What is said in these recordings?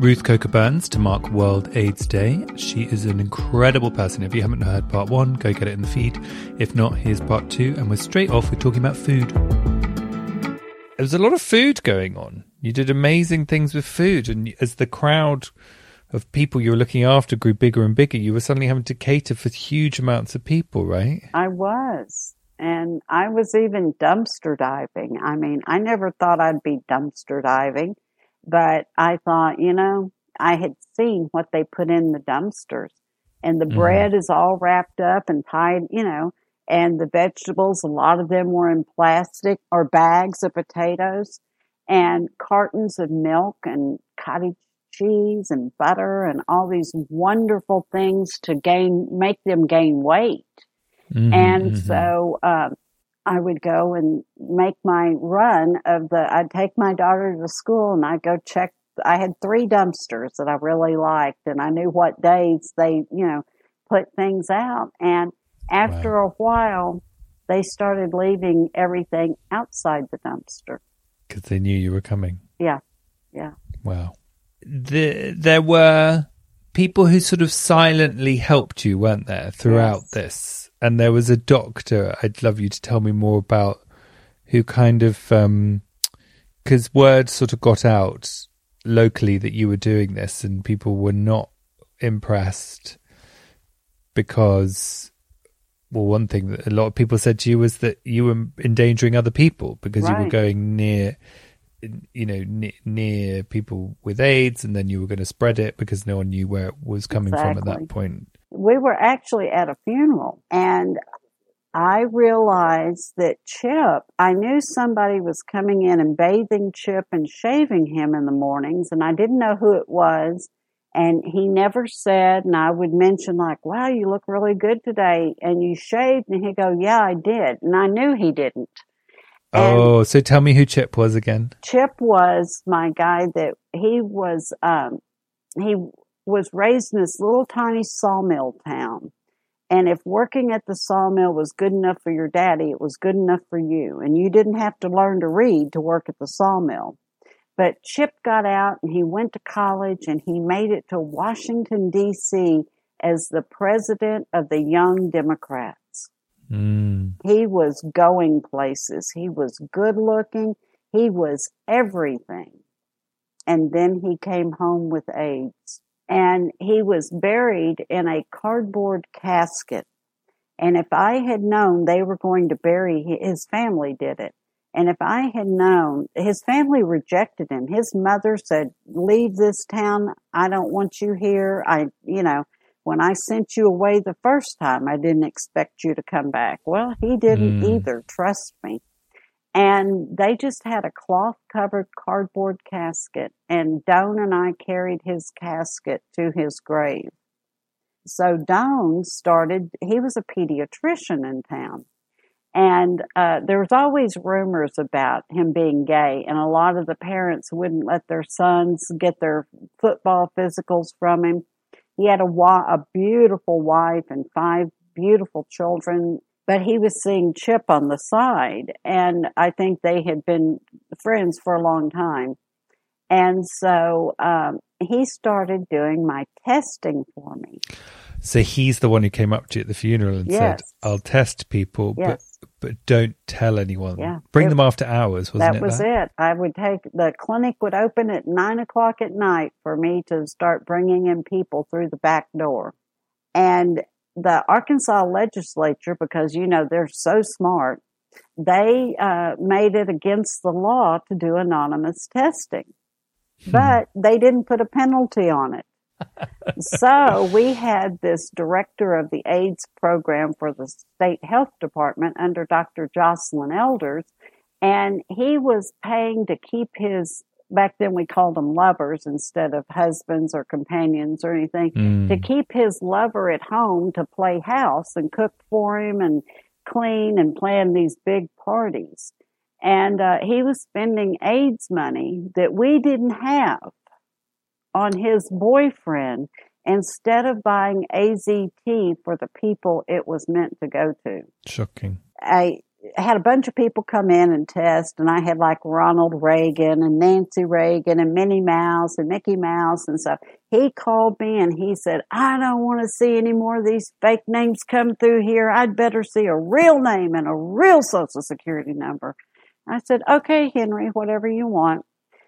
Ruth Coker Burks to mark World AIDS Day. She is an incredible person. If you haven't heard part one, go get it in the feed. If not, here's part two, and we're straight off with talking about food. There was a lot of food going on. You did amazing things with food, and as the crowd of people you were looking after grew bigger and bigger, you were suddenly having to cater for huge amounts of people, right? I was. And I was even dumpster diving. I mean, I never thought I'd be dumpster diving, but I thought, you know, I had seen what they put in the dumpsters and the mm. bread is all wrapped up and tied, you know, and the vegetables, a lot of them were in plastic or bags of potatoes and cartons of milk and cottage cheese and butter and all these wonderful things to gain, make them gain weight. Mm-hmm, and mm-hmm. so um, I would go and make my run of the. I'd take my daughter to school and I'd go check. I had three dumpsters that I really liked, and I knew what days they, you know, put things out. And after wow. a while, they started leaving everything outside the dumpster because they knew you were coming. Yeah, yeah. Wow. The, there were people who sort of silently helped you, weren't there, throughout yes. this? And there was a doctor. I'd love you to tell me more about who kind of because um, word sort of got out locally that you were doing this, and people were not impressed because well, one thing that a lot of people said to you was that you were endangering other people because right. you were going near, you know, near, near, people with AIDS, and then you were going to spread it because no one knew where it was coming exactly. from at that point we were actually at a funeral and I realized that Chip, I knew somebody was coming in and bathing Chip and shaving him in the mornings, and I didn't know who it was. And he never said, and I would mention like, wow, you look really good today. And you shaved? And he'd go, yeah, I did. And I knew he didn't. And oh, so tell me who Chip was again. Chip was my guy that he was, um, he was raised in this little tiny sawmill town. And if working at the sawmill was good enough for your daddy, it was good enough for you. And you didn't have to learn to read to work at the sawmill. But Chip got out and he went to college and he made it to Washington, D.C. as the president of the Young Democrats. Mm. He was going places. He was good looking. He was everything. And then he came home with AIDS and he was buried in a cardboard casket. And if I had known they were going to bury his family did it. And if I had known his family rejected him, his mother said, leave this town. I don't want you here. I, you know, when I sent you away the first time, I didn't expect you to come back. Well, he didn't mm. either. Trust me. And they just had a cloth covered cardboard casket, and Doan and I carried his casket to his grave. So Doan started, he was a pediatrician in town. And uh, there was always rumors about him being gay, and a lot of the parents wouldn't let their sons get their football physicals from him. He had a, a beautiful wife and five beautiful children but he was seeing Chip on the side, and I think they had been friends for a long time. And so um, he started doing my testing for me. So he's the one who came up to you at the funeral and yes. said, "I'll test people." Yes. but don't tell anyone. Yeah. Bring It- them after hours, wasn't that it? was it. I would take the clinic would open at nine o'clock at night for me to start bringing in people through the back door. And the Arkansas legislature, because you know they're so smart, they uh, made it against the law to do anonymous testing, but they didn't put a penalty on it. so we had this director of the AIDS program for the state health department under Dr. Joycelyn Elders, and he was paying to keep his back then we called them lovers instead of husbands or companions or anything Mm. to keep his lover at home to play house and cook for him and clean and plan these big parties and uh, he was spending AIDS money that we didn't have on his boyfriend instead of buying AZT for the people it was meant to go to. Shocking. I had a bunch of people come in and test, and I had like Ronald Reagan and Nancy Reagan and Minnie Mouse and Mickey Mouse and stuff. He called me and he said, I don't want to see any more of these fake names come through here. I'd better see a real name and a real social security number. I said, okay, Henry, whatever you want.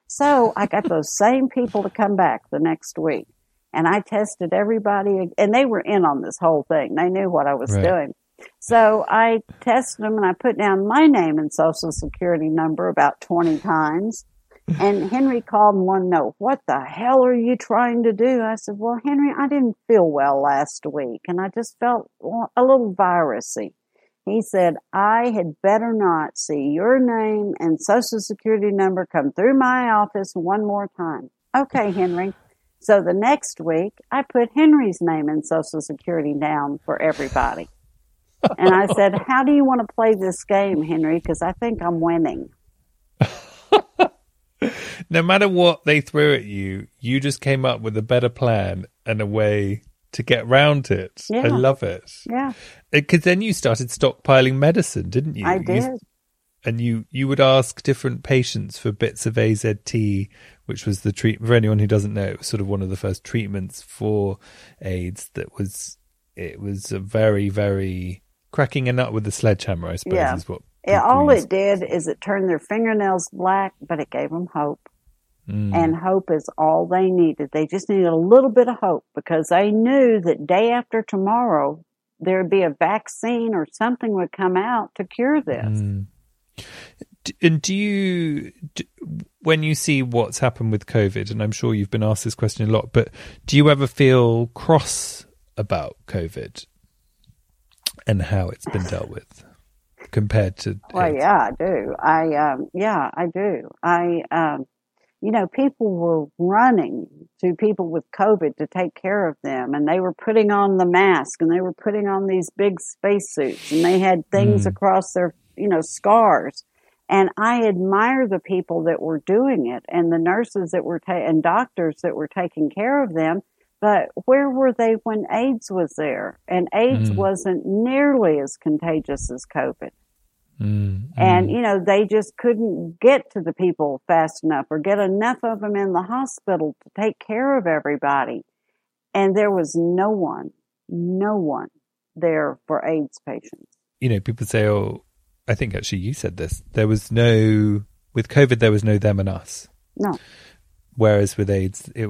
So I got those same people to come back the next week and I tested everybody and they were in on this whole thing. They knew what I was Right. doing. So I tested them and I put down my name and social security number about 20 times. And Henry called and wanted to know, what the hell are you trying to do? I said, well, Henry, I didn't feel well last week and I just felt a little virusy. He said, I had better not see your name and social security number come through my office one more time. Okay, Henry. So the next week, I put Henry's name and social security down for everybody. And I said, How do you want to play this game, Henry? Because I think I'm winning. No matter what they threw at you, you just came up with a better plan and a way to get round it. I love it. Yeah, uh, Because then you started stockpiling medicine, didn't you? I You- did. and you you would ask different patients for bits of AZT, which was the treat for anyone who doesn't know, it was sort of one of the first treatments for AIDS. That was it was a very very cracking a nut with a sledgehammer, I suppose, Yeah. is what. Yeah, all use. it did is it turned their fingernails black, but it gave them hope. Mm. And hope is all they needed. They just needed a little bit of hope because they knew that day after tomorrow there'd be a vaccine or something would come out to cure this. Mm. And do you, d when you see what's happened with COVID, and I'm sure you've been asked this question a lot, but do you ever feel cross about COVID and how it's been dealt with compared to? Well, yeah, I do. I um, yeah, I do. I um, you know, people were running to people with COVID to take care of them, and they were putting on the mask, and they were putting on these big spacesuits, and they had things Mm. across their, you know, scars. And I admire the people that were doing it, and the nurses that were ta- and doctors that were taking care of them. But where were they when AIDS was there? And AIDS Mm. wasn't nearly as contagious as COVID Mm, and you know they just couldn't get to the people fast enough or get enough of them in the hospital to take care of everybody and there was no one no one there for aids patients you know, people say, "Oh, I think actually you said this. There was no with COVID. There was no them and us." no Whereas with AIDS, it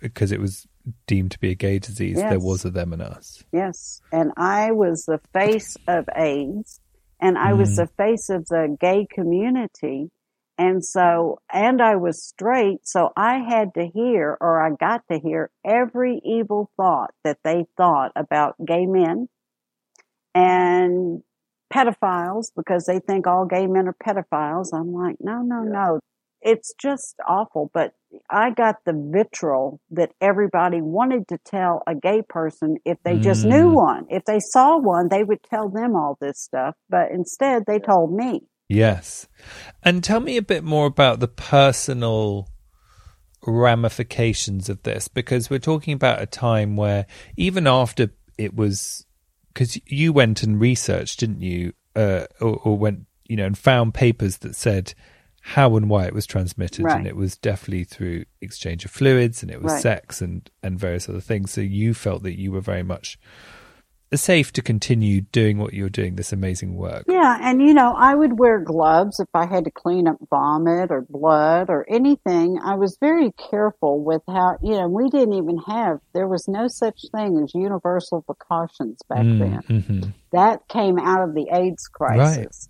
because it was deemed to be a gay disease, there was a them and us. yes and i was the face of aids and i was Mm. the face of the gay community and so and i was straight so i had to hear or i got to hear every evil thought that they thought about gay men and pedophiles because they think all gay men are pedophiles. I'm like, no, no, no. It's just awful. But I got the vitriol that everybody wanted to tell a gay person if they just knew Mm. one. If they saw one, they would tell them all this stuff. But instead, they told me. Yes. And tell me a bit more about the personal ramifications of this because we're talking about a time where even after it was because you went and researched didn't you uh, or, or went you know and found papers that said how and why it was transmitted Right. and it was definitely through exchange of fluids and it was Right. sex and and various other things so you felt that you were very much safe to continue doing what you're doing, this amazing work. Yeah, and you know, I would wear gloves if I had to clean up vomit or blood or anything. I was very careful with how, you know, we didn't even have, there was no such thing as universal precautions back Mm, then. mhm. That came out of the AIDS crisis.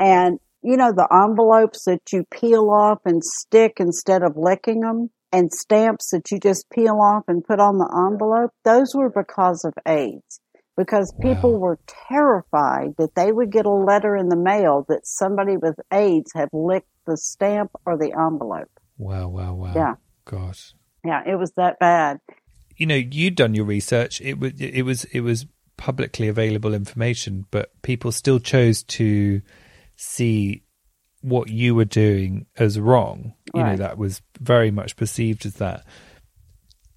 And, you know, the envelopes that you peel off and stick instead of licking them and stamps that you just peel off and put on the envelope, those were because of AIDS. Because people Wow. were terrified that they would get a letter in the mail that somebody with AIDS had licked the stamp or the envelope. Wow, wow, wow. Yeah. Gosh. Yeah, it was that bad. You know, you'd done your research. It was it was it was publicly available information, but people still chose to see what you were doing as wrong. You know, that was very much perceived as that.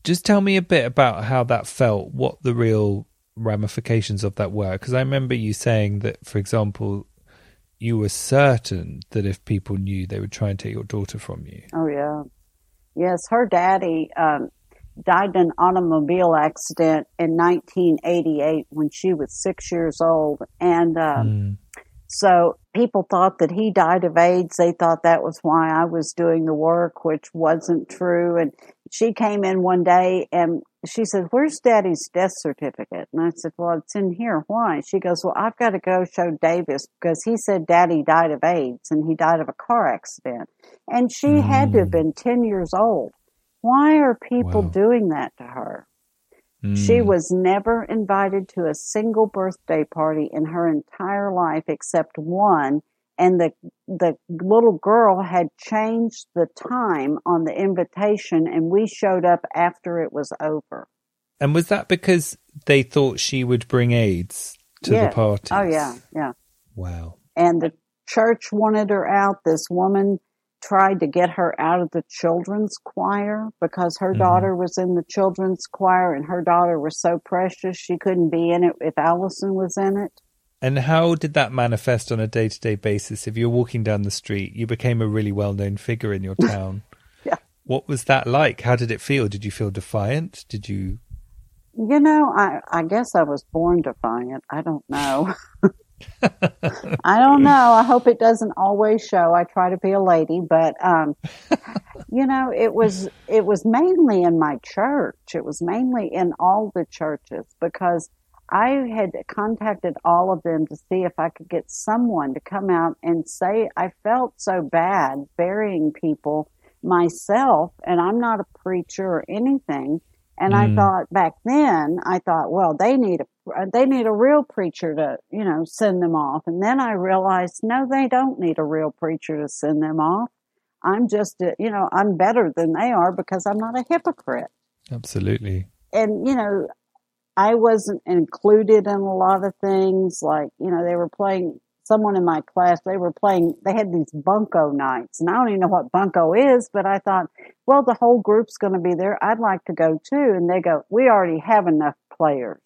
Just tell me a bit about how that felt, what the real ramifications of that were. Because I remember you saying that, for example, you were certain that if people knew, they would try and take your daughter from you. Oh yeah, yes. Her daddy um, died in an automobile accident in 1988 when she was six years old, and um, Mm. So people thought that he died of AIDS. They thought that was why I was doing the work, which wasn't true. And she came in one day and she said, "Where's Daddy's death certificate?" And I said, "Well, it's in here. Why?" She goes, "Well, I've got to go show Davis because he said Daddy died of AIDS and he died of a car accident." And she had to have hmm. been ten years old. Why are people Wow. doing that to her? She Mm. was never invited to a single birthday party in her entire life except one. And the, the little girl had changed the time on the invitation and we showed up after it was over. And was that because they thought she would bring AIDS to Yeah. the party? Oh yeah, yeah. Wow. And the church wanted her out. This woman tried to get her out of the children's choir because her Mhm. daughter was in the children's choir and her daughter was so precious she couldn't be in it if Allison was in it. And how did that manifest on a day to day basis? If you're walking down the street, you became a really well known figure in your town. Yeah. What was that like? How did it feel? Did you feel defiant? Did you? You know, I, I guess I was born defiant. I don't know. I don't know. I hope it doesn't always show. I try to be a lady, but um, you know, it was it was mainly in my church. It was mainly in all the churches because I had contacted all of them to see if I could get someone to come out and say I felt so bad burying people myself, and I'm not a preacher or anything. And I Mm. thought back then, I thought, well, they need a they need a real preacher to you know send them off. And then I realized, no, they don't need a real preacher to send them off. I'm just, a, you know, I'm better than they are because I'm not a hypocrite. Absolutely. And you know, I wasn't included in a lot of things. Like you know, they were playing. Someone in my class, they were playing. They had these bunco nights, and I don't even know what bunco is. But I thought, well, the whole group's going to be there. I'd like to go too. And they go, we already have enough players.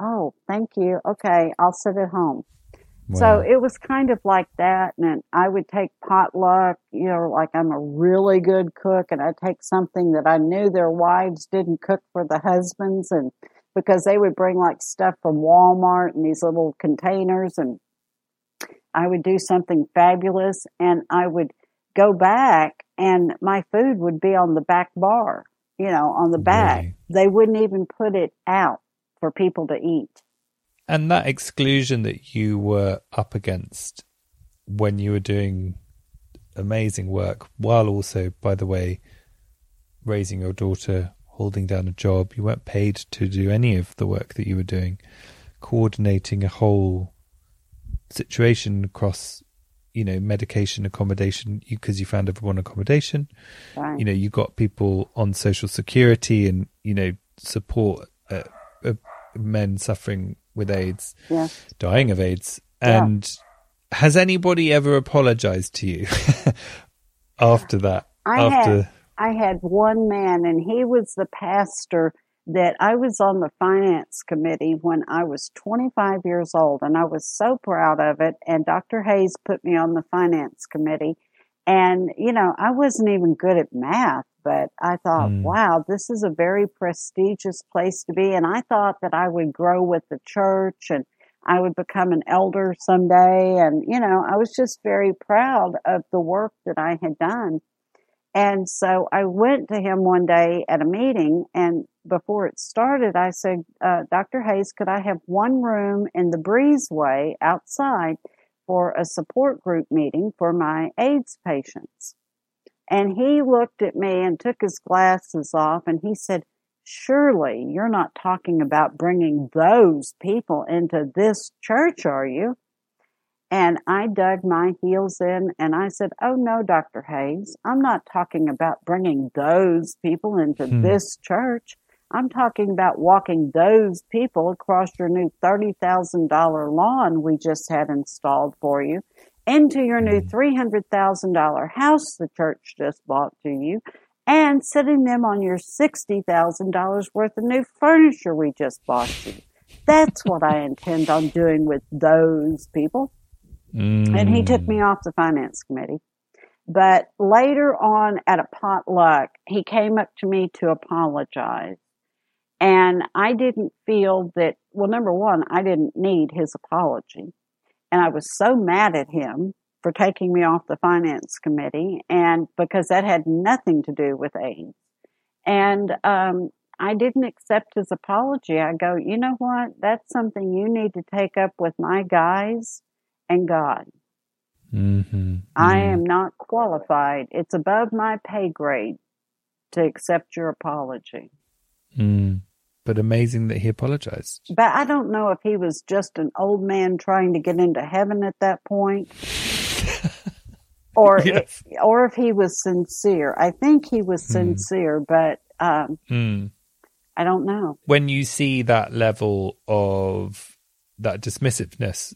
Oh, thank you. Okay, I'll sit at home. So it was kind of like that. And then I would take potluck, you know, like I'm a really good cook and I'd take something that I knew their wives didn't cook for the husbands and because they would bring like stuff from Walmart in these little containers and I would do something fabulous and I would go back and my food would be on the back bar, you know, on the back. Really? They wouldn't even put it out for people to eat. And that exclusion that you were up against when you were doing amazing work, while also, by the way, raising your daughter, holding down a job, you weren't paid to do any of the work that you were doing, coordinating a whole situation across, you know, medication, accommodation, because you found everyone accommodation. Right. You know, you got people on social security and, you know, support uh, uh, men suffering with AIDS yeah. dying of AIDS. Yeah. And has anybody ever apologized to you after that? I after had I had one man, and he was the pastor that I was on the finance committee when I was 25 years old, and I was so proud of it. And Dr. Hayes put me on the finance committee, and you know I wasn't even good at math, but I thought, Mm. wow, this is a very prestigious place to be. And I thought that I would grow with the church and I would become an elder someday. And, you know, I was just very proud of the work that I had done. And so I went to him one day at a meeting, and before it started, I said, uh, Dr. Hayes, could I have one room in the breezeway outside for a support group meeting for my AIDS patients? And he looked at me and took his glasses off, and he said, Surely you're not talking about bringing those people into this church, are you? And I dug my heels in and I said, Oh no, Dr. Hayes, I'm not talking about bringing those people into Hmm. this church. I'm talking about walking those people across your new $30,000 lawn we just had installed for you into your new $300,000 house the church just bought to you and sitting them on your $60,000 worth of new furniture we just bought you. That's what I intend on doing with those people and he took me off the finance committee. But later on at a potluck, he came up to me to apologize. And I didn't feel that, well, number one, I didn't need his apology. And I was so mad at him for taking me off the finance committee and because that had nothing to do with AIDS. And, um, I didn't accept his apology. I go, you know what? That's something you need to take up with my guys and God. Mm-hmm. I am not qualified. It's above my pay grade to accept your apology. Mm. But amazing that he apologized. But I don't know if he was just an old man trying to get into heaven at that point. or Yes. it, or if he was sincere. I think he was Hmm. sincere, but um, Mm. I don't know. When you see that level of that dismissiveness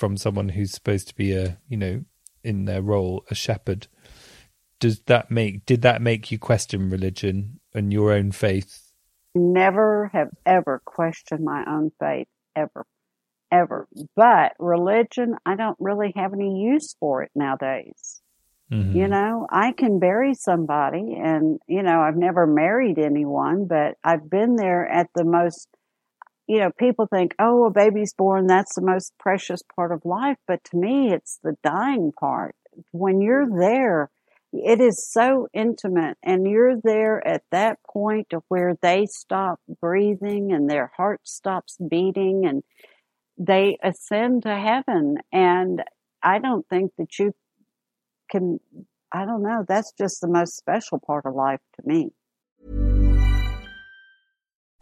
from someone who's supposed to be a, you know, in their role, a shepherd, does that make, did that make you question religion and your own faith? Never have ever questioned my own faith ever, ever. But religion, I don't really have any use for it nowadays. Mhm. You know, I can bury somebody and, you know, I've never married anyone, but I've been there at the most, you know, people think, oh, a baby's born, that's the most precious part of life. But to me, it's the dying part. When you're mm-hmm. there, it is so intimate and you're there at that point to where they stop breathing and their heart stops beating and they ascend to heaven. And I don't think that you can, I don't know, that's just the most special part of life to me.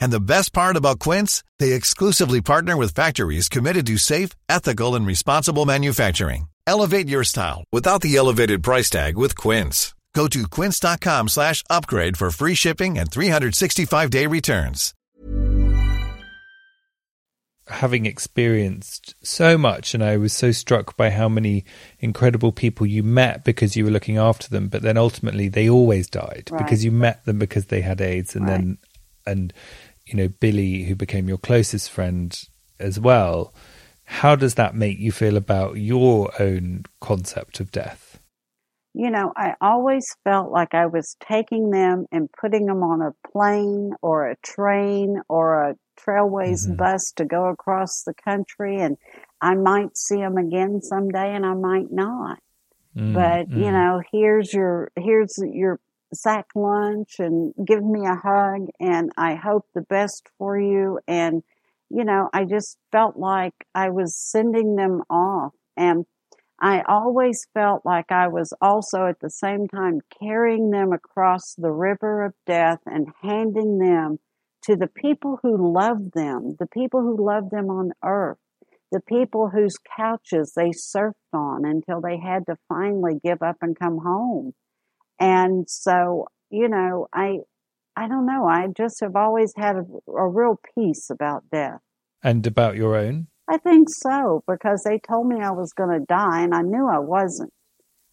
And the best part about Quince, they exclusively partner with factories committed to safe, ethical, and responsible manufacturing. Elevate your style without the elevated price tag with Quince. Go to quince.com slash upgrade for free shipping and 365-day returns. having experienced so much and I was so struck by how many incredible people you met because you were looking after them but then ultimately they always died Right. because you met them because they had AIDS and Right. then and you know Billy who became your closest friend as well how does that make you feel about your own concept of death You know, I always felt like I was taking them and putting them on a plane or a train or a trailways bus to go across the country and I might see them again someday and I might not. Mm, but you mm. know here's your here's your sack lunch and give me a hug and i hope the best for you and you know i just felt like i was sending them off and I always felt like I was also at the same time carrying them across the river of death and handing them to the people who love them, the people who love them on earth, the people whose couches they surfed on until they had to finally give up and come home. And so, you know, I, I don't know. I just have always had a, a real peace about death. And about your own? I think so, because they told me I was going to die and I knew I wasn't,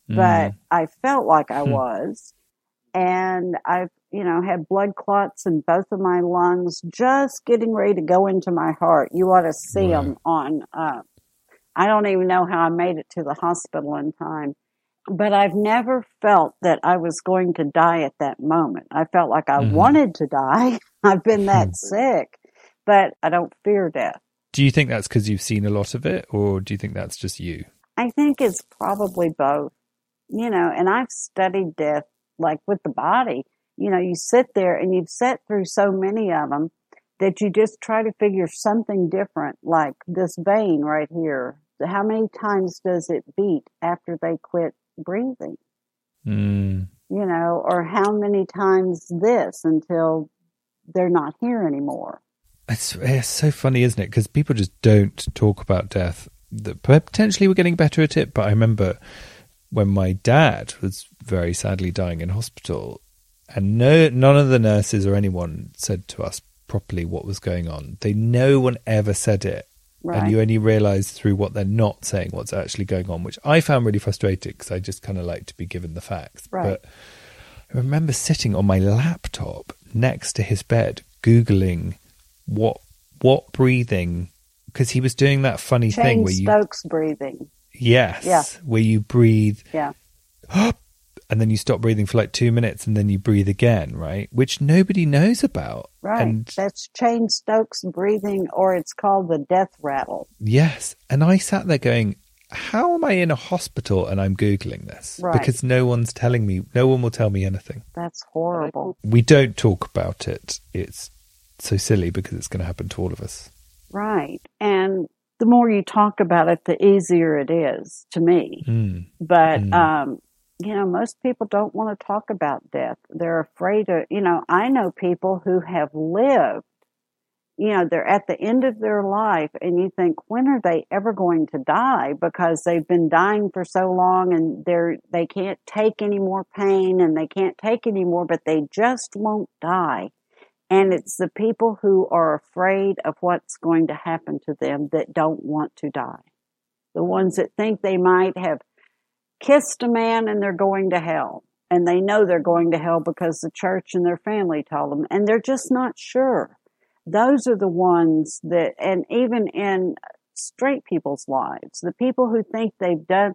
mm. but I felt like I hmm. was. And I've, you know, had blood clots in both of my lungs, just getting ready to go into my heart. You ought to see right. them on, uh, I don't even know how I made it to the hospital in time, but I've never felt that I was going to die at that moment. I felt like I mm-hmm. wanted to die. I've been that hmm. sick, but I don't fear death. Do you think that's because you've seen a lot of it, or do you think that's just you? I think it's probably both. You know, and I've studied death like with the body. You know, you sit there and you've sat through so many of them that you just try to figure something different, like this vein right here. How many times does it beat after they quit breathing? Mm. You know, or how many times this until they're not here anymore? It's, it's so funny, isn't it? Because people just don't talk about death. That potentially, we're getting better at it. But I remember when my dad was very sadly dying in hospital, and no, none of the nurses or anyone said to us properly what was going on. They, no one ever said it. Right. And you only realize through what they're not saying what's actually going on, which I found really frustrating because I just kind of like to be given the facts. Right. But I remember sitting on my laptop next to his bed, Googling what what breathing because he was doing that funny Cheyne thing where you Stokes breathing. Yes. Yeah. Where you breathe. Yeah. And then you stop breathing for like two minutes and then you breathe again, right? Which nobody knows about. Right. And That's Cheyne-Stokes breathing, or it's called the death rattle. Yes. And I sat there going, how am I in a hospital and I'm Googling this? Right. Because no one's telling me, no one will tell me anything. That's horrible. We don't talk about it. It's so silly because it's going to happen to all of us. Right. And the more you talk about it, the easier it is to me. Mm. But, mm. um, you know, most people don't want to talk about death. They're afraid of, you know, I know people who have lived, you know, they're at the end of their life and you think, when are they ever going to die? Because they've been dying for so long and they're, they can't take any more pain and they can't take any more, but they just won't die. And it's the people who are afraid of what's going to happen to them that don't want to die. The ones that think they might have kissed a man and they're going to hell. And they know they're going to hell because the church and their family told them. And they're just not sure. Those are the ones that, and even in straight people's lives, the people who think they've done,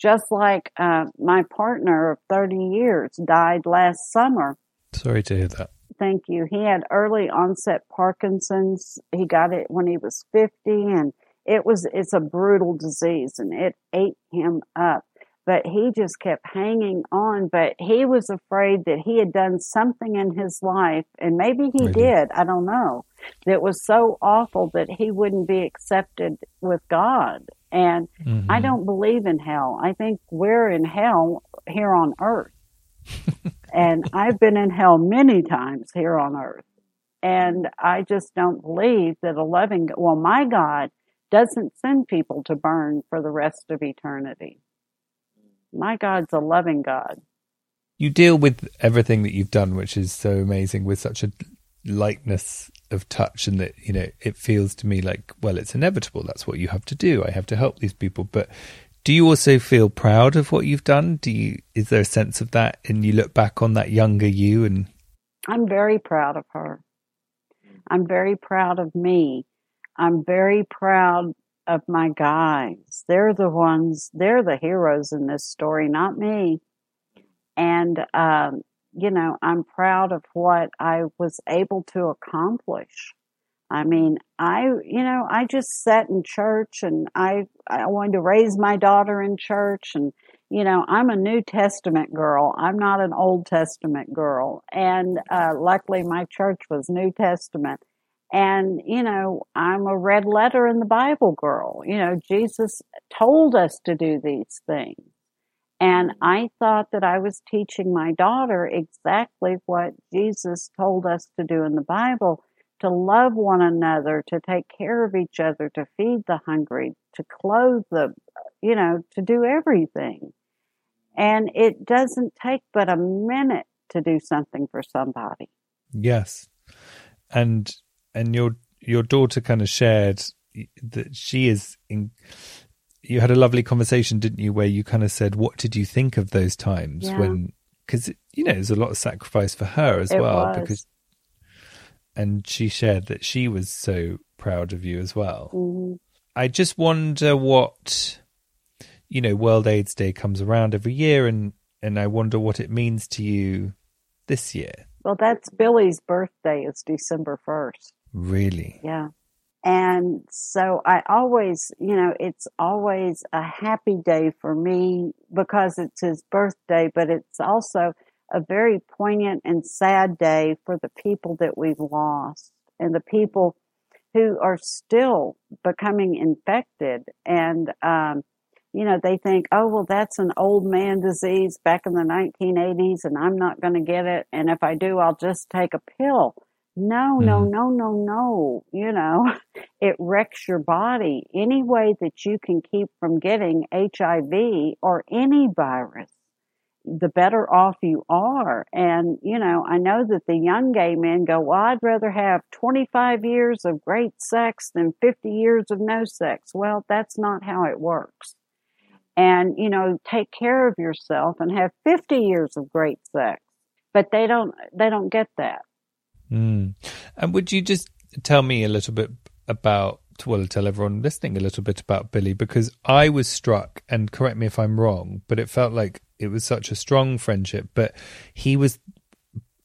just like uh, my partner of 30 years died last summer. Sorry to hear that. Thank you. He had early onset Parkinson's. He got it when he was 50 and it was, it's a brutal disease and it ate him up. But he just kept hanging on. But he was afraid that he had done something in his life, and maybe he maybe. did, I don't know, that was so awful that he wouldn't be accepted with God. And mm-hmm. I don't believe in hell. I think we're in hell here on earth. and I've been in hell many times here on earth. And I just don't believe that a loving, well, my God doesn't send people to burn for the rest of eternity. My God's a loving God. You deal with everything that you've done, which is so amazing, with such a lightness of touch, and that, you know, it feels to me like, well, it's inevitable. That's what you have to do. I have to help these people. But do you also feel proud of what you've done? Do you is there a sense of that and you look back on that younger you and I'm very proud of her. I'm very proud of me. I'm very proud of my guys. They're the ones, they're the heroes in this story, not me. And, um, you know, I'm proud of what I was able to accomplish. I mean, I, you know, I just sat in church and I, I wanted to raise my daughter in church and, you know, I'm a New Testament girl. I'm not an Old Testament girl. And, uh, luckily my church was New Testament. And, you know, I'm a red letter in the Bible girl. You know, Jesus told us to do these things. And I thought that I was teaching my daughter exactly what Jesus told us to do in the Bible to love one another, to take care of each other, to feed the hungry, to clothe the, you know, to do everything. And it doesn't take but a minute to do something for somebody. Yes. And and your your daughter kind of shared that she is in you had a lovely conversation didn't you where you kind of said what did you think of those times Yeah. when because you know there's a lot of sacrifice for her as It well was. because and she shared that she was so proud of you as well Mhm. i just wonder what you know world aids day comes around every year and and i wonder what it means to you this year Well, that's Billy's birthday it's December 1st. Really Yeah. And so I always, you know, it's always a happy day for me because it's his birthday, but it's also a very poignant and sad day for the people that we've lost and the people who are still becoming infected. And, um, you know, they think, oh, well, that's an old man disease back in the 1980s and I'm not going to get it. And if I do, I'll just take a pill. No, no, Mhm. no, no, no. You know, it wrecks your body. Any way that you can keep from getting HIV or any virus, the better off you are. And, you know, I know that the young gay men go, well, I'd rather have 25 years of great sex than 50 years of no sex. Well, that's not how it works. And, you know, take care of yourself and have 50 years of great sex. But they don't, they don't get that. Mm. And would you just tell me a little bit about, well, tell everyone listening a little bit about Billy? Because I was struck, and correct me if I'm wrong, but it felt like it was such a strong friendship. But he was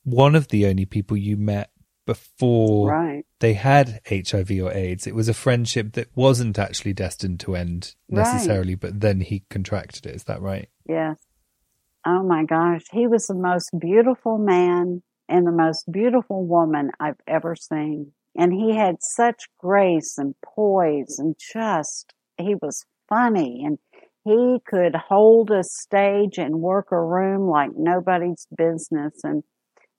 one of the only people you met before Right. they had HIV or AIDS. It was a friendship that wasn't actually destined to end Right. necessarily, but then he contracted it. Is that right? Yes. Oh my gosh. He was the most beautiful man and the most beautiful woman I've ever seen. And he had such grace and poise and just, he was funny and he could hold a stage and work a room like nobody's business. And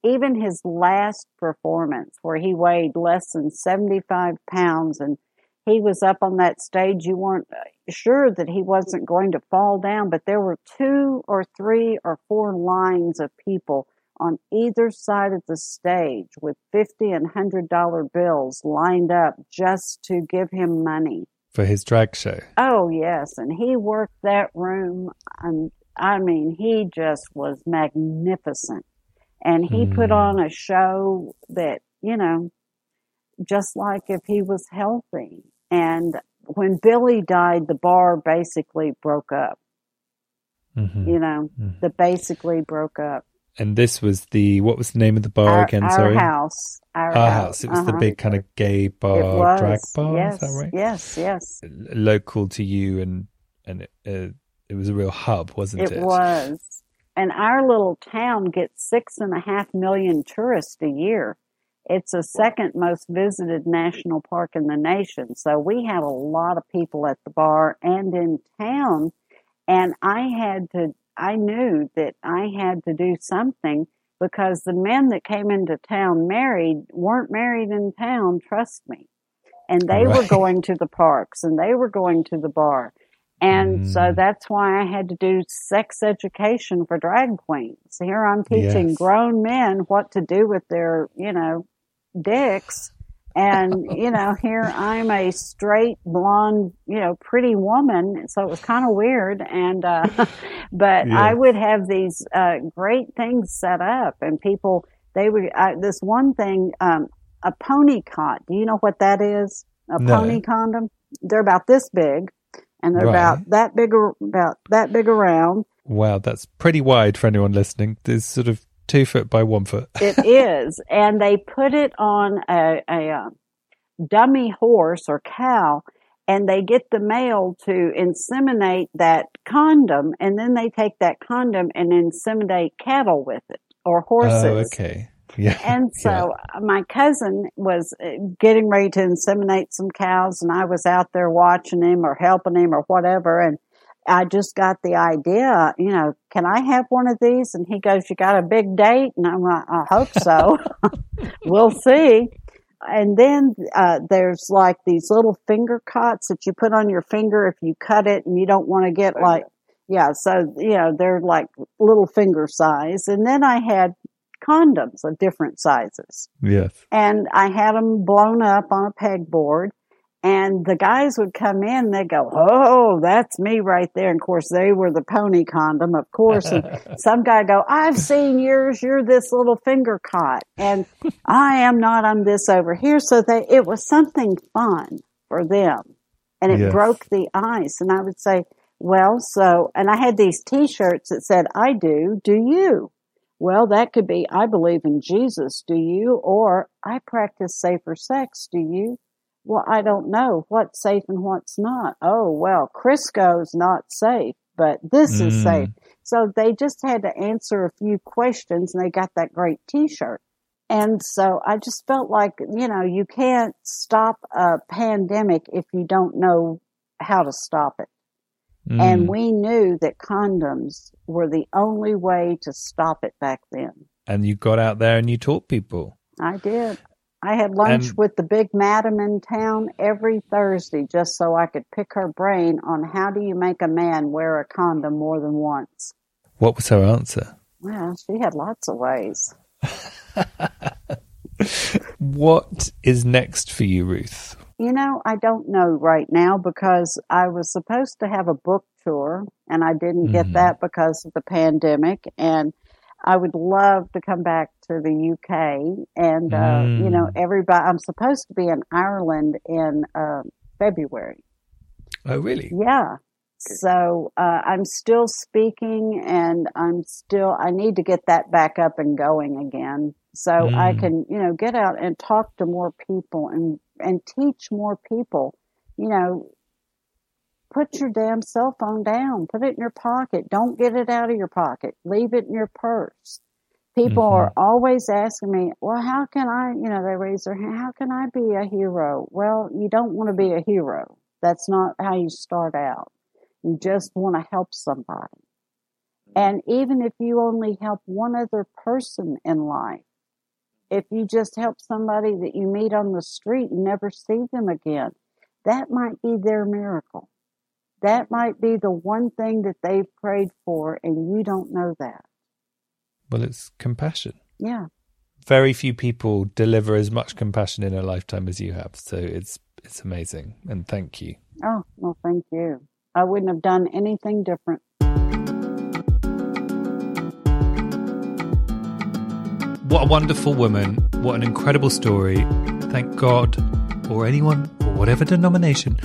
even his last performance where he weighed less than 75 pounds and he was up on that stage, you weren't uh, sure that he wasn't going to fall down, but there were two or three or four lines of people on either side of the stage with 50 and $100 bills lined up just to give him money. For his drag show. Oh, yes. And he worked that room. And I mean, he just was magnificent. And he put Mm. on a show that, you know, just like if he was healthy. And when Billy died, the bar basically broke up, Mhm. you know, Mhm. the basically broke up. And this was the, what was the name of the bar our, again? our Sorry. house. Our, Our house. It was the uh-huh. big kind of gay bar, drag bar. Yes, Is that right? yes, yes. Local to you, and and it, uh, it was a real hub, wasn't it? It was. And our little town gets six and a half million tourists a year. It's the second most visited national park in the nation. So we had a lot of people at the bar and in town. And I had to, I knew that I had to do something because the men that came into town married weren't married in town, trust me. And they were going to the parks and they were going to the bar. And so Mm. that's why I had to do sex education for drag queens. Here I'm teaching Yes. grown men what to do with their, you know, dicks. And, you know, here I'm a straight, blonde, you know, pretty woman. So it was kind of weird. And, uh, but Yeah. I would have these, uh, great things set up and people, they would, uh, this one thing, um, a pony cot. Do you know what that is? A No. pony condom? They're about this big and they're Right. about that big, about that big around. Wow, that's pretty wide for anyone listening. There's sort of two foot by one foot. It is, and they put it on a, a, uh dummy horse or cow, and they get the male to inseminate that condom, and then they take that condom and inseminate cattle with it or horses. Oh, okay. Yeah. And so yeah. my cousin was uh, getting ready to inseminate some cows, and I was out there watching him or helping him or whatever. And I just got the idea, you know, can I have one of these? And he goes, You got a big date? And I'm like, I hope so. we'll see. And then uh, there's like these little finger cots that you put on your finger if you cut it and you don't want to get like, yeah, so, you know, they're like little finger size. And then I had condoms of different sizes. Yes. And I had them blown up on a pegboard and the guys would come in, they'd go, Oh, that's me right there. And of course, they were the pony condom, of course. And some guy go, I've seen yours. You're this little finger cot. And I am not. I'm this over here. So they, it was something fun for them. And it yes. broke the ice. And I would say, well, so, and I had these t-shirts that said, I do. Do you? Well, that could be, I believe in Jesus. Do you? Or I practice safer sex. Do you? Well, I don't know what's safe and what's not. Oh, well, Crisco's not safe, but this mm. is safe. So they just had to answer a few questions and they got that great t-shirt. And so I just felt like, you know, you can't stop a pandemic if you don't know how to stop it. Mm. And we knew that condoms were the only way to stop it back then. And you got out there and you taught people. I did. I had lunch and, with the big madam in town every Thursday just so I could pick her brain on how do you make a man wear a condom more than once. What was her answer? Well, she had lots of ways. what is next for you, Ruth? You know, I don't know right now because I was supposed to have a book tour and I didn't get mm-hmm. that because of the pandemic. And I would love to come back to the UK and, uh, mm. you know, mm. everybody, I'm supposed to be in Ireland in uh, February. Oh, really? Yeah. So uh, I'm still speaking and I'm still, I need to get that back up and going again. So mm. I can, you know, get out and talk to more people and, and teach more people, you know, put your damn cell phone down. Put it in your pocket. Don't get it out of your pocket. Leave it in your purse. People mm-hmm. are always asking me, well, how can I, you know, they raise their hand, how can I be a hero? Well, you don't want to be a hero. That's not how you start out. You just want to help somebody. And even if you only help one other person in life, if you just help somebody that you meet on the street and never see them again, that might be their miracle. That might be the one thing that they've prayed for, and you don't know that. Well, it's compassion. Yeah. Very few people deliver as much compassion in a lifetime as you have. So it's it's amazing. And thank you. Oh, well, thank you. I wouldn't have done anything different. What a wonderful woman. What an incredible story. Thank God, or anyone, or whatever denomination,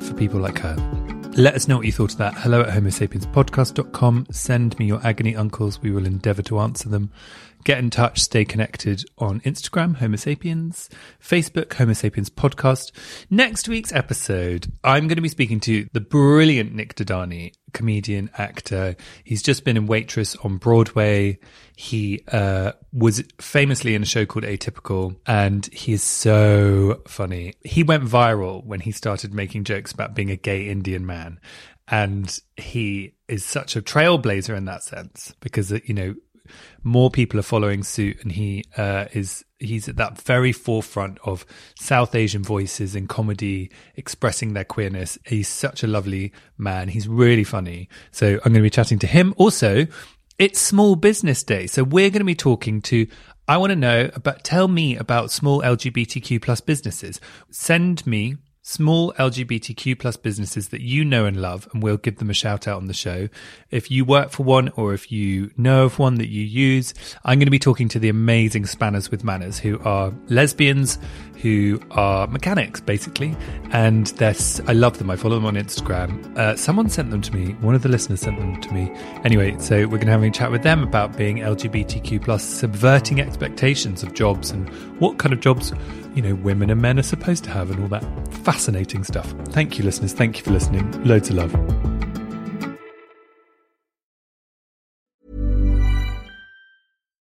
for people like her. Let us know what you thought of that. Hello at homosapienspodcast.com. Send me your agony uncles. We will endeavour to answer them. Get in touch, stay connected on Instagram, Homo Sapiens, Facebook, Homo Sapiens Podcast. Next week's episode, I'm going to be speaking to the brilliant Nik Dodani, comedian, actor. He's just been in Waitress on Broadway. He uh, was famously in a show called Atypical, and he is so funny. He went viral when he started making jokes about being a gay Indian man. And he is such a trailblazer in that sense because, you know, more people are following suit, and he uh, is he's at that very forefront of South Asian voices in comedy expressing their queerness. He's such a lovely man. He's really funny. So I'm going to be chatting to him. Also, it's Small Business Day, so we're going to be talking to. I want to know about. Tell me about small LGBTQ plus businesses. Send me small LGBTQ plus businesses that you know and love, and we'll give them a shout out on the show. If you work for one or if you know of one that you use, I'm going to be talking to the amazing Spanners with Manners, who are lesbians who are mechanics basically, and they're I love them. I follow them on Instagram. Uh, someone sent them to me. One of the listeners sent them to me. Anyway, so we're going to have a chat with them about being LGBTQ plus, subverting expectations of jobs and what kind of jobs you know, women and men are supposed to have and all that fascinating stuff. Thank you, listeners. Thank you for listening. Loads of love.